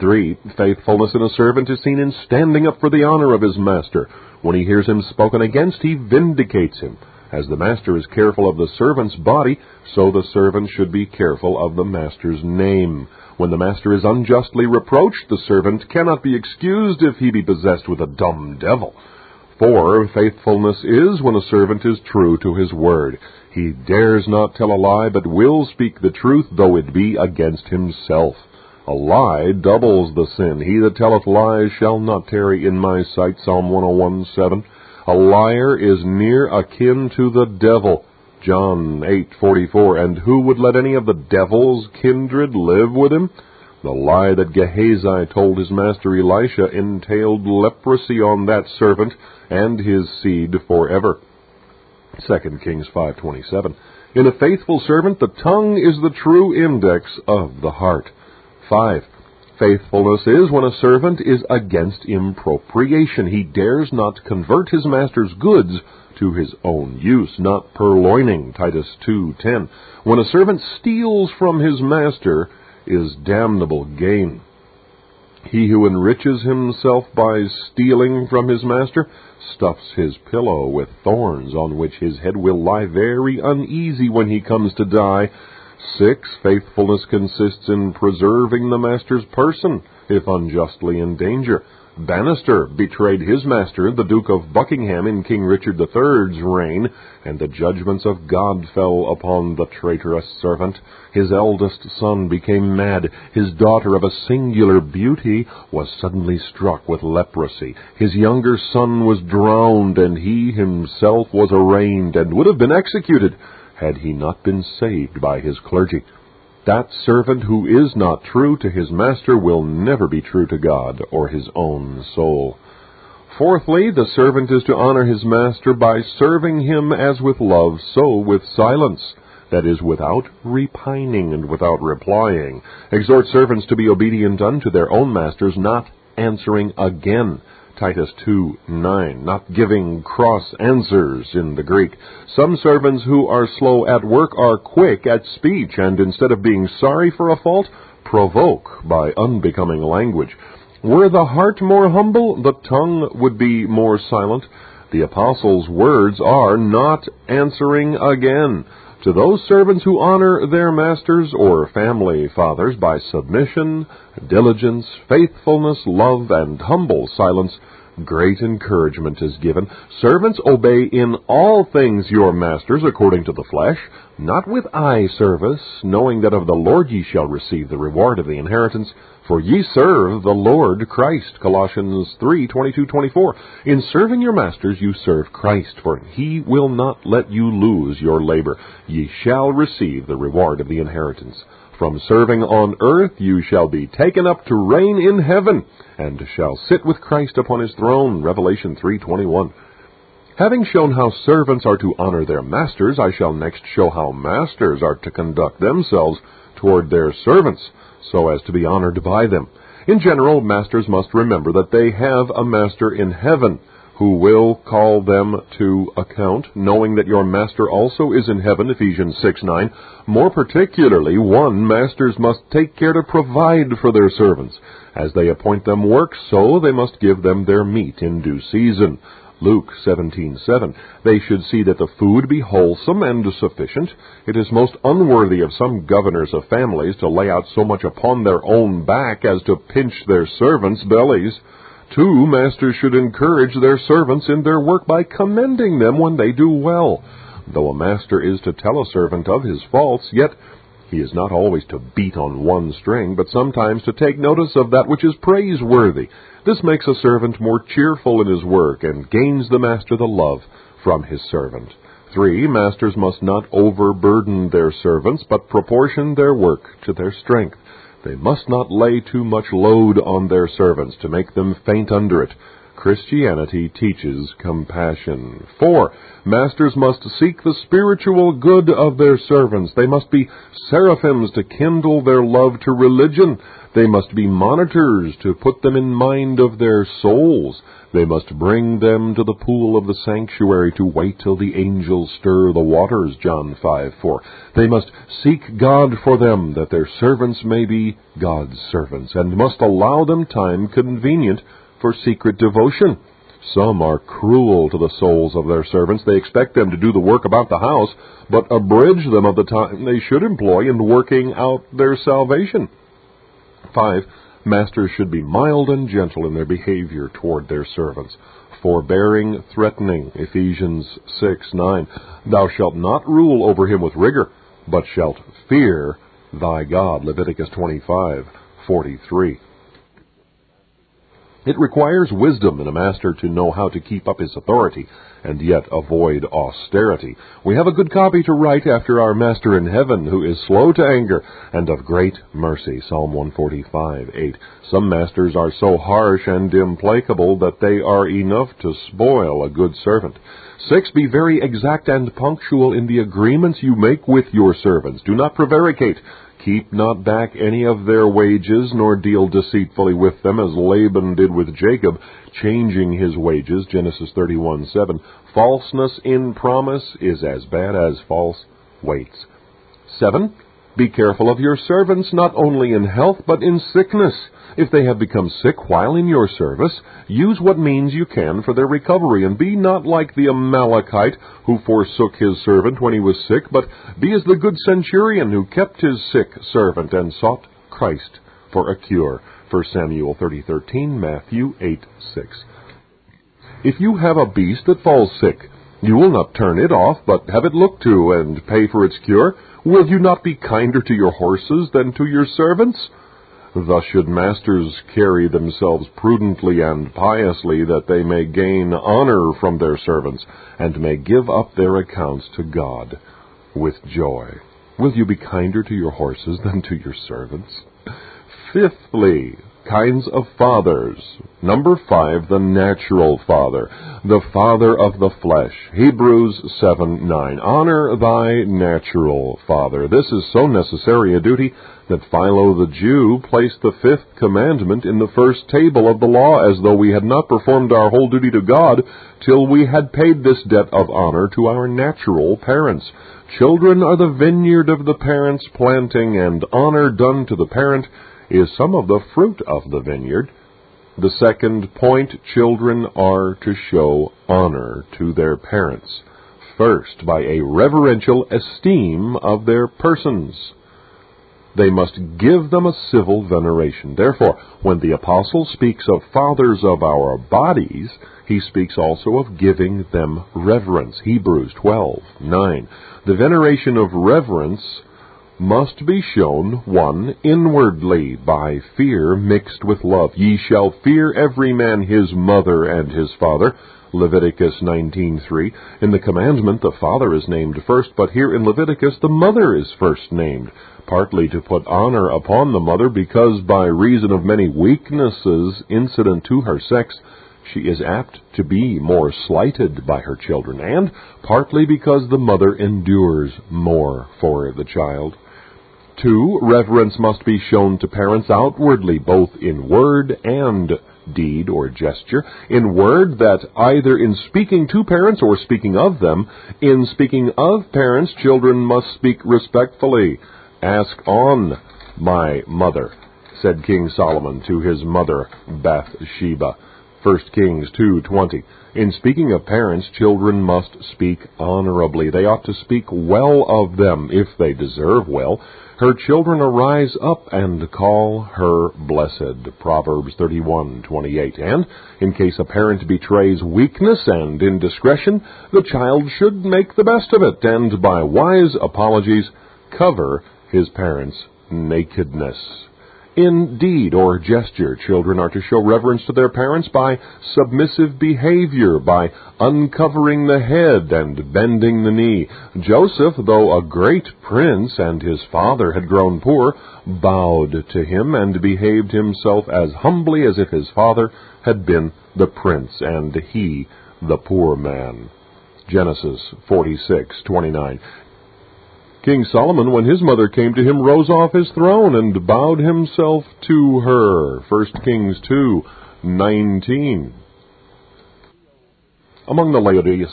3. Faithfulness in a servant is seen in standing up for the honor of his master. When he hears him spoken against, he vindicates him. As the master is careful of the servant's body, so the servant should be careful of the master's name. When the master is unjustly reproached, the servant cannot be excused if he be possessed with a dumb devil. For faithfulness is when a servant is true to his word. He dares not tell a lie, but will speak the truth, though it be against himself. A lie doubles the sin. He that telleth lies shall not tarry in my sight. Psalm 101 7. A liar is near akin to the devil. John 8:44. And who would let any of the devil's kindred live with him? The lie that Gehazi told his master Elisha entailed leprosy on that servant and his seed forever. 2 Kings 5:27. In a faithful servant the tongue is the true index of the heart. 5. Faithfulness is when a servant is against impropriation. He dares not convert his master's goods to his own use, not purloining. Titus 2:10. When a servant steals from his master is damnable gain. He who enriches himself by stealing from his master stuffs his pillow with thorns on which his head will lie very uneasy when he comes to die. Six, faithfulness consists in preserving the master's person if unjustly in danger. Bannister betrayed his master, the Duke of Buckingham, in King Richard III's reign, and the judgments of God fell upon the traitorous servant. His eldest son became mad. His daughter, of a singular beauty, was suddenly struck with leprosy. His younger son was drowned, and he himself was arraigned and would have been executed had he not been saved by his clergy. That servant who is not true to his master will never be true to God or his own soul. Fourthly, the servant is to honor his master by serving him as with love, so with silence, that is, without repining and without replying. Exhort servants to be obedient unto their own masters, not answering again Titus 2 9, not giving cross answers in the Greek. Some servants who are slow at work are quick at speech, and instead of being sorry for a fault, provoke by unbecoming language. Were the heart more humble, the tongue would be more silent. The apostle's words are not answering again. To those servants who honor their masters or family fathers by submission, diligence, faithfulness, love, and humble silence, great encouragement is given. Servants, obey in all things your masters according to the flesh, not with eye service, knowing that of the Lord ye shall receive the reward of the inheritance. For ye serve the Lord Christ. Colossians 3, 22, 24. In serving your masters you serve Christ, for he will not let you lose your labor. Ye shall receive the reward of the inheritance. From serving on earth you shall be taken up to reign in heaven, and shall sit with Christ upon his throne. Revelation 3:21. Having shown how servants are to honor their masters, I shall next show how masters are to conduct themselves toward their servants, so as to be honored by them. In general, masters must remember that they have a master in heaven who will call them to account, knowing that your master also is in heaven, Ephesians 6 9. More particularly, one, masters must take care to provide for their servants. As they appoint them work, so they must give them their meat in due season. Luke 17:7. They should see that the food be wholesome and sufficient. It is most unworthy of some governors of families to lay out so much upon their own back as to pinch their servants' bellies. Two, masters should encourage their servants in their work by commending them when they do well. Though a master is to tell a servant of his faults, yet he is not always to beat on one string, but sometimes to take notice of that which is praiseworthy. This makes a servant more cheerful in his work and gains the master the love from his servant. Three, masters must not overburden their servants, but proportion their work to their strength. They must not lay too much load on their servants to make them faint under it. Christianity teaches compassion. Four, masters must seek the spiritual good of their servants. They must be seraphims to kindle their love to religion. They must be monitors to put them in mind of their souls. They must bring them to the pool of the sanctuary to wait till the angels stir the waters, John 5 4. They must seek God for them, that their servants may be God's servants, and must allow them time convenient for secret devotion. Some are cruel to the souls of their servants. They expect them to do the work about the house, but abridge them of the time they should employ in working out their salvation. 5. Masters should be mild and gentle in their behavior toward their servants, forbearing, threatening. Ephesians 6 9. Thou shalt not rule over him with rigor, but shalt fear thy God. Leviticus 25 43. It requires wisdom in a master to know how to keep up his authority and yet avoid austerity. We have a good copy to write after our Master in heaven, who is slow to anger and of great mercy. Psalm 145, 8. Some masters are so harsh and implacable that they are enough to spoil a good servant. Six, be very exact and punctual in the agreements you make with your servants. Do not prevaricate Keep not back any of their wages, nor deal deceitfully with them, as Laban did with Jacob, changing his wages. Genesis 31 7. Falseness in promise is as bad as false weights. 7. Be careful of your servants, not only in health, but in sickness. If they have become sick while in your service, use what means you can for their recovery, and be not like the Amalekite who forsook his servant when he was sick, but be as the good centurion who kept his sick servant and sought Christ for a cure. 1 Samuel 30:13, Matthew 8:6. If you have a beast that falls sick, you will not turn it off, but have it looked to and pay for its cure. Will you not be kinder to your horses than to your servants? Thus should masters carry themselves prudently and piously, that they may gain honor from their servants, and may give up their accounts to God with joy. Will you be kinder to your horses than to your servants? Fifthly, kinds of fathers. Number five, the natural father, the father of the flesh. Hebrews 7 9. Honor thy natural father. This is so necessary a duty that Philo the Jew placed the fifth commandment in the first table of the law, as though we had not performed our whole duty to God till we had paid this debt of honor to our natural parents. Children are the vineyard of the parents planting, and honor done to the parent is some of the fruit of the vineyard. The second point, children are to show honor to their parents. first by a reverential esteem of their persons. They must give them a civil veneration. Therefore, when the apostle speaks of fathers of our bodies, he speaks also of giving them reverence. Hebrews 12:9. The veneration of reverence must be shown, one, inwardly, by fear mixed with love. Ye shall fear every man his mother and his father. Leviticus 19:3. In the commandment, the father is named first, but here in Leviticus, the mother is first named partly to put honor upon the mother, because by reason of many weaknesses incident to her sex, she is apt to be more slighted by her children, and partly because the mother endures more for the child. Two, reverence must be shown to parents outwardly, both in word and deed or gesture. In word, that either in speaking to parents or speaking of them, in speaking of parents, children must speak respectfully. Ask on, my mother, said King Solomon to his mother Bathsheba. 1 Kings 2:20. In speaking of parents, children must speak honorably. They ought to speak well of them if they deserve well. Her children arise up and call her blessed. Proverbs 31:28. And in case a parent betrays weakness and indiscretion, the child should make the best of it and by wise apologies cover his parents' nakedness. In deed or gesture, children are to show reverence to their parents by submissive behavior, by uncovering the head and bending the knee. Joseph, though a great prince and his father had grown poor, bowed to him and behaved himself as humbly as if his father had been the prince and he the poor man. Genesis 46:29. King Solomon, when his mother came to him, rose off his throne and bowed himself to her. 1 Kings 2, 19. Among the Laodiceans,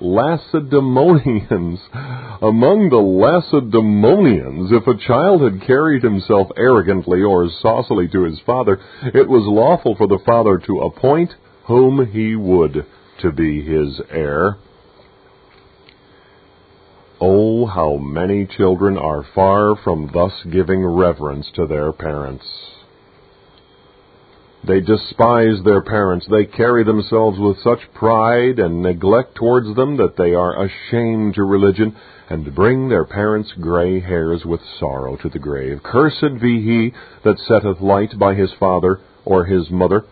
Lacedaemonians, <laughs> among the Lacedaemonians, if a child had carried himself arrogantly or saucily to his father, it was lawful for the father to appoint whom he would to be his heir. Oh, how many children are far from thus giving reverence to their parents. They despise their parents. They carry themselves with such pride and neglect towards them that they are ashamed to religion and bring their parents' gray hairs with sorrow to the grave. Cursed be he that setteth light by his father or his mother,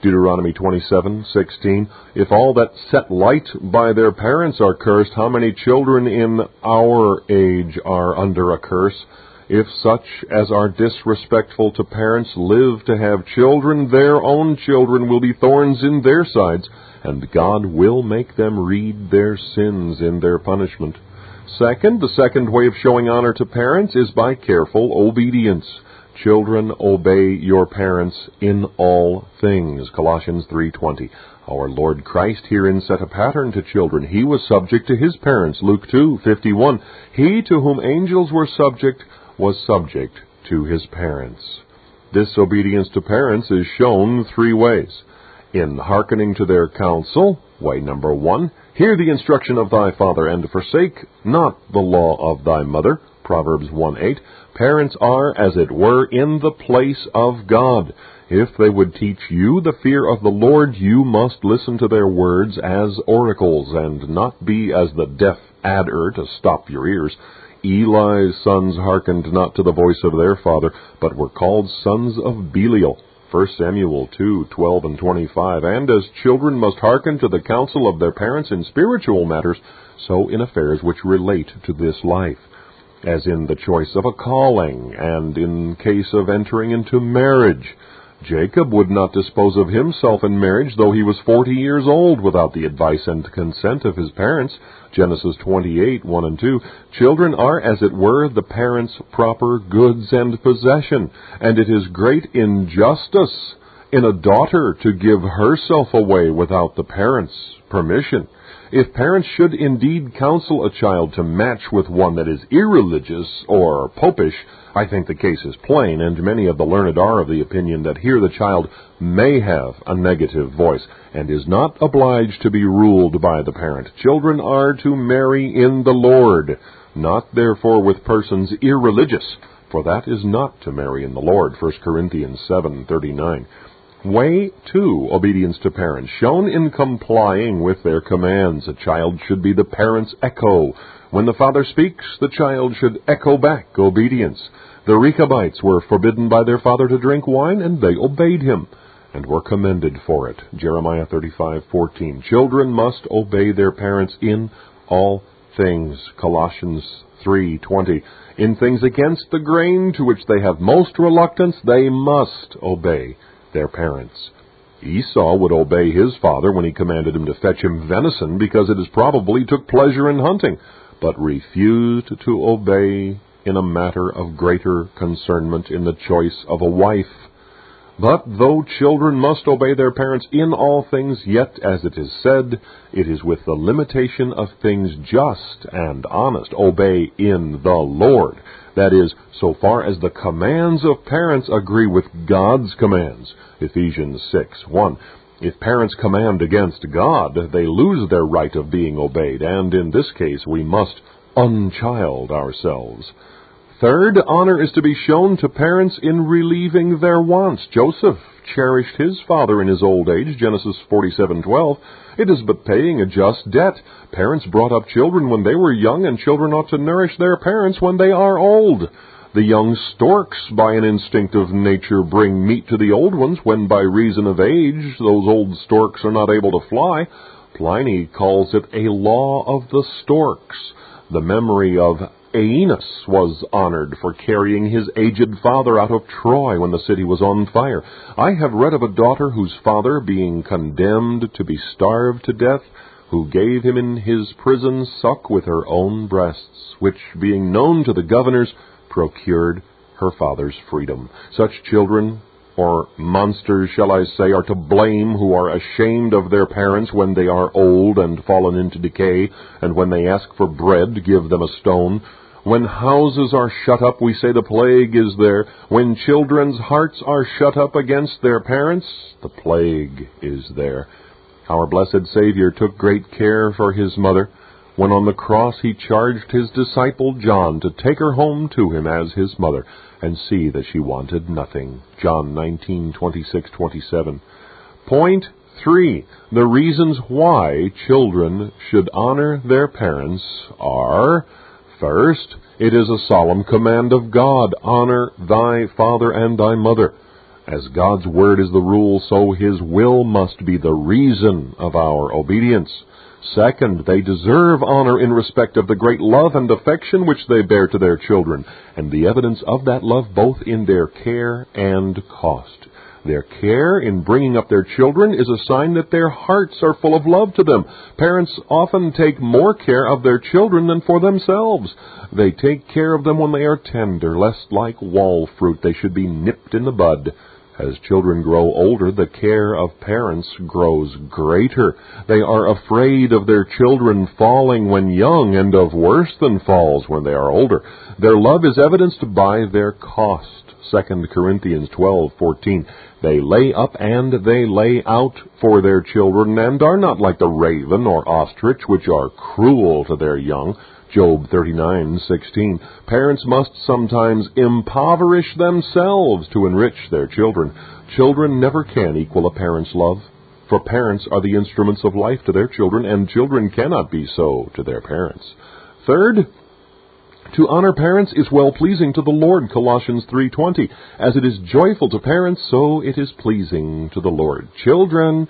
Deuteronomy 27:16 If all that set light by their parents are cursed how many children in our age are under a curse if such as are disrespectful to parents live to have children their own children will be thorns in their sides and God will make them read their sins in their punishment Second, the second way of showing honor to parents is by careful obedience. Children, obey your parents in all things. Colossians 3:20. Our Lord Christ herein set a pattern to children. He was subject to his parents. Luke 2:51. He to whom angels were subject was subject to his parents. This obedience to parents is shown three ways. In hearkening to their counsel, way number one, hear the instruction of thy father and forsake not the law of thy mother, Proverbs 1:8. Parents are, as it were, in the place of God. If they would teach you the fear of the Lord, you must listen to their words as oracles, and not be as the deaf adder to stop your ears. Eli's sons hearkened not to the voice of their father, but were called sons of Belial. 1 Samuel 2:12 and 25. And as children must hearken to the counsel of their parents in spiritual matters, so in affairs which relate to this life as in the choice of a calling, and in case of entering into marriage. Jacob would not dispose of himself in marriage, though he was forty years old, without the advice and consent of his parents. Genesis 28, 1 and 2. Children are, as it were, the parents' proper goods and possession, and it is great injustice in a daughter to give herself away without the parents' permission. If parents should indeed counsel a child to match with one that is irreligious or popish, I think the case is plain, and many of the learned are of the opinion that here the child may have a negative voice, and is not obliged to be ruled by the parent. Children are to marry in the Lord, not therefore with persons irreligious, for that is not to marry in the Lord. 1 Corinthians 7:39. Way two, obedience to parents, shown in complying with their commands. A child should be the parent's echo. When the father speaks, the child should echo back obedience. The Rechabites were forbidden by their father to drink wine, and they obeyed him, and were commended for it. Jeremiah 35:14. Children must obey their parents in all things. Colossians 3:20. In things against the grain to which they have most reluctance, they must obey their parents. Esau would obey his father when he commanded him to fetch him venison because it is probably took pleasure in hunting, but refused to obey in a matter of greater concernment in the choice of a wife. But though children must obey their parents in all things, yet, as it is said, it is with the limitation of things just and honest. Obey in the Lord. That is, so far as the commands of parents agree with God's commands. Ephesians 6 1. If parents command against God, they lose their right of being obeyed, and in this case we must unchild ourselves. Third, honor is to be shown to parents in relieving their wants. Joseph cherished his father in his old age, Genesis 47:12. It is but paying a just debt. Parents brought up children when they were young, and children ought to nourish their parents when they are old. The young storks, by an instinct of nature, bring meat to the old ones when, by reason of age, those old storks are not able to fly. Pliny calls it a law of the storks. The memory of Aeneas was honored for carrying his aged father out of Troy when the city was on fire. I have read of a daughter whose father, being condemned to be starved to death, who gave him in his prison suck with her own breasts, which, being known to the governors, procured her father's freedom. Such children or monsters, shall I say, are to blame who are ashamed of their parents when they are old and fallen into decay, and when they ask for bread, give them a stone. When houses are shut up, we say the plague is there. When children's hearts are shut up against their parents, the plague is there. Our blessed Savior took great care for his mother. When on the cross he charged his disciple John to take her home to him as his mother and see that she wanted nothing. John 19:26-27. Point 3. The reasons why children should honor their parents are first, it is a solemn command of God, honor thy father and thy mother. As God's word is the rule, so his will must be the reason of our obedience. Second, they deserve honor in respect of the great love and affection which they bear to their children, and the evidence of that love both in their care and cost. Their care in bringing up their children is a sign that their hearts are full of love to them. Parents often take more care of their children than for themselves. They take care of them when they are tender, lest like wall fruit they should be nipped in the bud. As children grow older, the care of parents grows greater. They are afraid of their children falling when young and of worse than falls when they are older. Their love is evidenced by their cost. 2 Corinthians 12:14 They lay up and they lay out for their children and are not like the raven or ostrich which are cruel to their young Job 39:16. Parents must sometimes impoverish themselves to enrich their children. Children never can equal a parent's love, for parents are the instruments of life to their children, and children cannot be so to their parents. Third, to honor parents is well pleasing to the Lord, Colossians 3:20. As it is joyful to parents, so it is pleasing to the Lord. Children,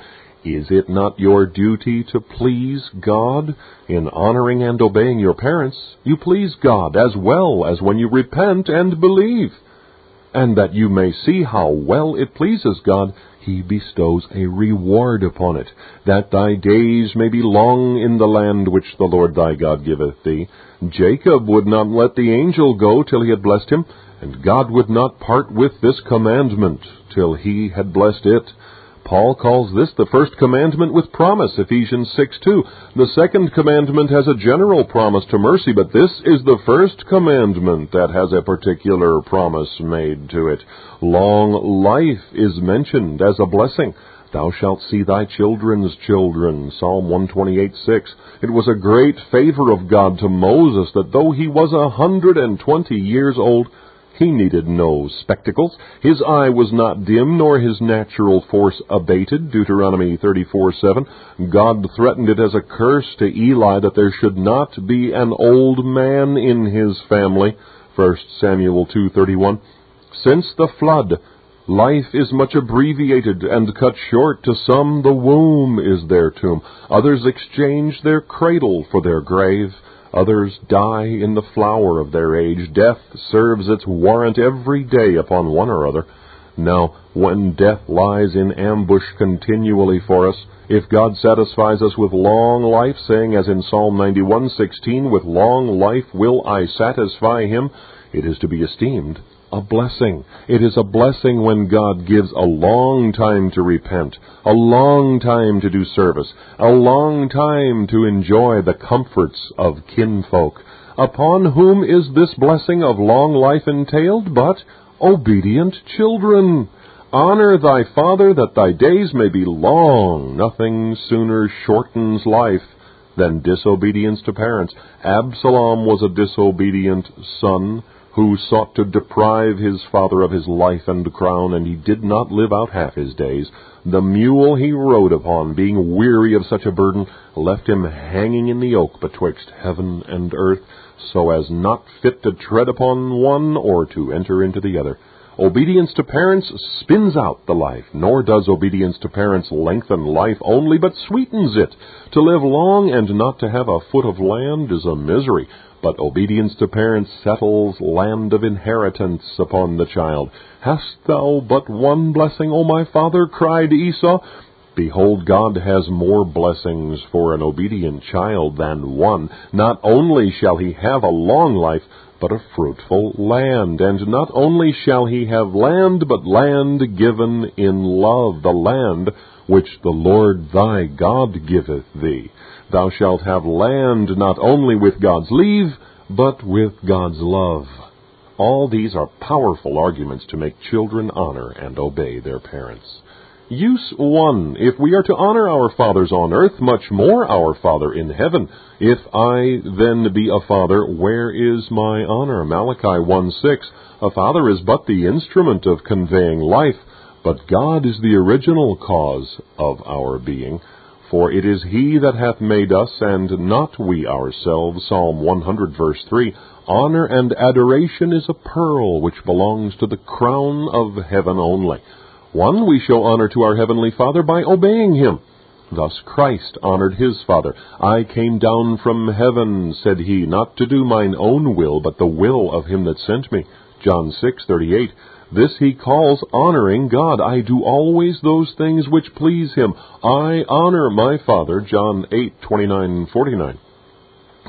is it not your duty to please God? In honoring and obeying your parents, you please God as well as when you repent and believe. and that you may see how well it pleases God, he bestows a reward upon it, that thy days may be long in the land which the Lord thy God giveth thee. Jacob would not let the angel go till he had blessed him, and God would not part with this commandment till he had blessed it. Paul calls this the first commandment with promise, Ephesians 6 2. The second commandment has a general promise to mercy, but this is the first commandment that has a particular promise made to it. Long life is mentioned as a blessing. Thou shalt see thy children's children. Psalm 128 6. It was a great favor of God to Moses that though he was a hundred and twenty years old, he needed no spectacles. His eye was not dim, nor his natural force abated. Deuteronomy 34:7. God threatened it as a curse to Eli that there should not be an old man in his family. 1 Samuel 2:31. Since the flood, life is much abbreviated and cut short. To some, the womb is their tomb. Others exchange their cradle for their grave. Others die in the flower of their age. Death serves its warrant every day upon one or other. Now, when death lies in ambush continually for us, if God satisfies us with long life, saying as in Psalm 91:16, "With long life will I satisfy him," it is to be esteemed a blessing. It is a blessing when God gives a long time to repent, a long time to do service, a long time to enjoy the comforts of kinfolk. Upon whom is this blessing of long life entailed but obedient children? Honor thy father that thy days may be long. Nothing sooner shortens life than disobedience to parents. Absalom was a disobedient son who sought to deprive his father of his life and crown, and he did not live out half his days. The mule he rode upon, being weary of such a burden, left him hanging in the oak betwixt heaven and earth, so as not fit to tread upon one or to enter into the other. Obedience to parents spins out the life, nor does obedience to parents lengthen life only, but sweetens it. To live long and not to have a foot of land is a misery but obedience to parents settles land of inheritance upon the child. Hast thou but one blessing, O my father? cried Esau. Behold, God has more blessings for an obedient child than one. Not only shall he have a long life, but a fruitful land. And not only shall he have land, but land given in love, the land which the Lord thy God giveth thee. Thou shalt have land not only with God's leave, but with God's love. All these are powerful arguments to make children honor and obey their parents. Use 1. If we are to honor our fathers on earth, much more our Father in heaven. If I then be a father, where is my honor? Malachi 1 6. A father is but the instrument of conveying life, but God is the original cause of our being. For it is he that hath made us, and not we ourselves. Psalm 100, verse 3. Honor and adoration is a pearl which belongs to the crown of heaven only. One, we show honor to our Heavenly Father by obeying Him. Thus Christ honored His Father. I came down from heaven, said He, not to do mine own will, but the will of Him that sent me. John 6:38. This he calls honoring God. I do always those things which please him. I honor my Father. John 8:29-49.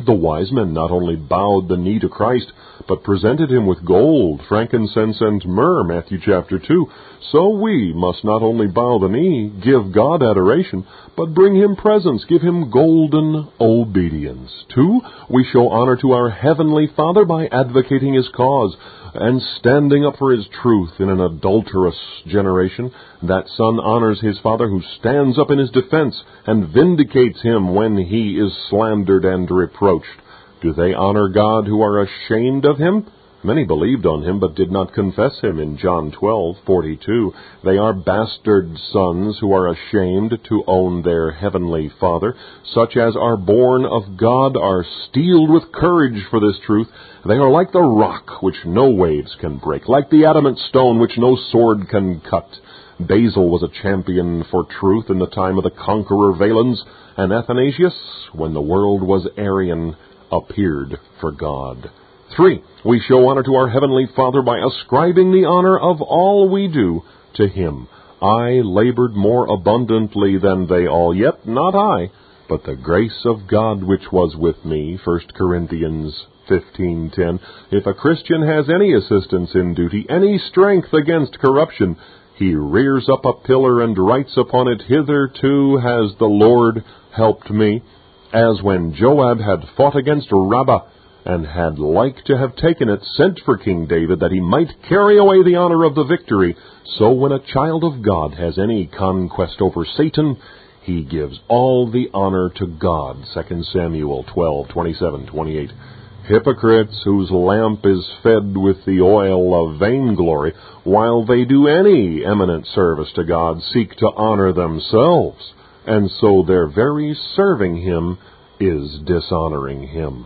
The wise men not only bowed the knee to Christ, but presented him with gold, frankincense, and myrrh, Matthew chapter 2. So we must not only bow the knee, give God adoration, but bring him presents, give him golden obedience. Two, we show honor to our heavenly Father by advocating his cause and standing up for his truth in an adulterous generation. That son honors his father who stands up in his defense and vindicates him when he is slandered and reproached. Do they honor God who are ashamed of him? Many believed on him, but did not confess him in John 12:42. They are bastard sons who are ashamed to own their heavenly Father. Such as are born of God are steeled with courage for this truth. They are like the rock which no waves can break, like the adamant stone which no sword can cut. Basil was a champion for truth in the time of the conqueror Valens, and Athanasius, when the world was Arian, appeared for God. Three, we show honor to our Heavenly Father by ascribing the honor of all we do to Him. I labored more abundantly than they all, yet not I, but the grace of God which was with me. 1 Corinthians 15:10. If a Christian has any assistance in duty, any strength against corruption, he rears up a pillar and writes upon it, Hitherto has the Lord helped me, as when Joab had fought against Rabbah, and had like to have taken it, sent for King David, that he might carry away the honor of the victory. So when a child of God has any conquest over Satan, he gives all the honor to God. 2 Samuel 12, 27, 28. Hypocrites whose lamp is fed with the oil of vainglory, while they do any eminent service to God, seek to honor themselves, and so their very serving Him is dishonoring Him.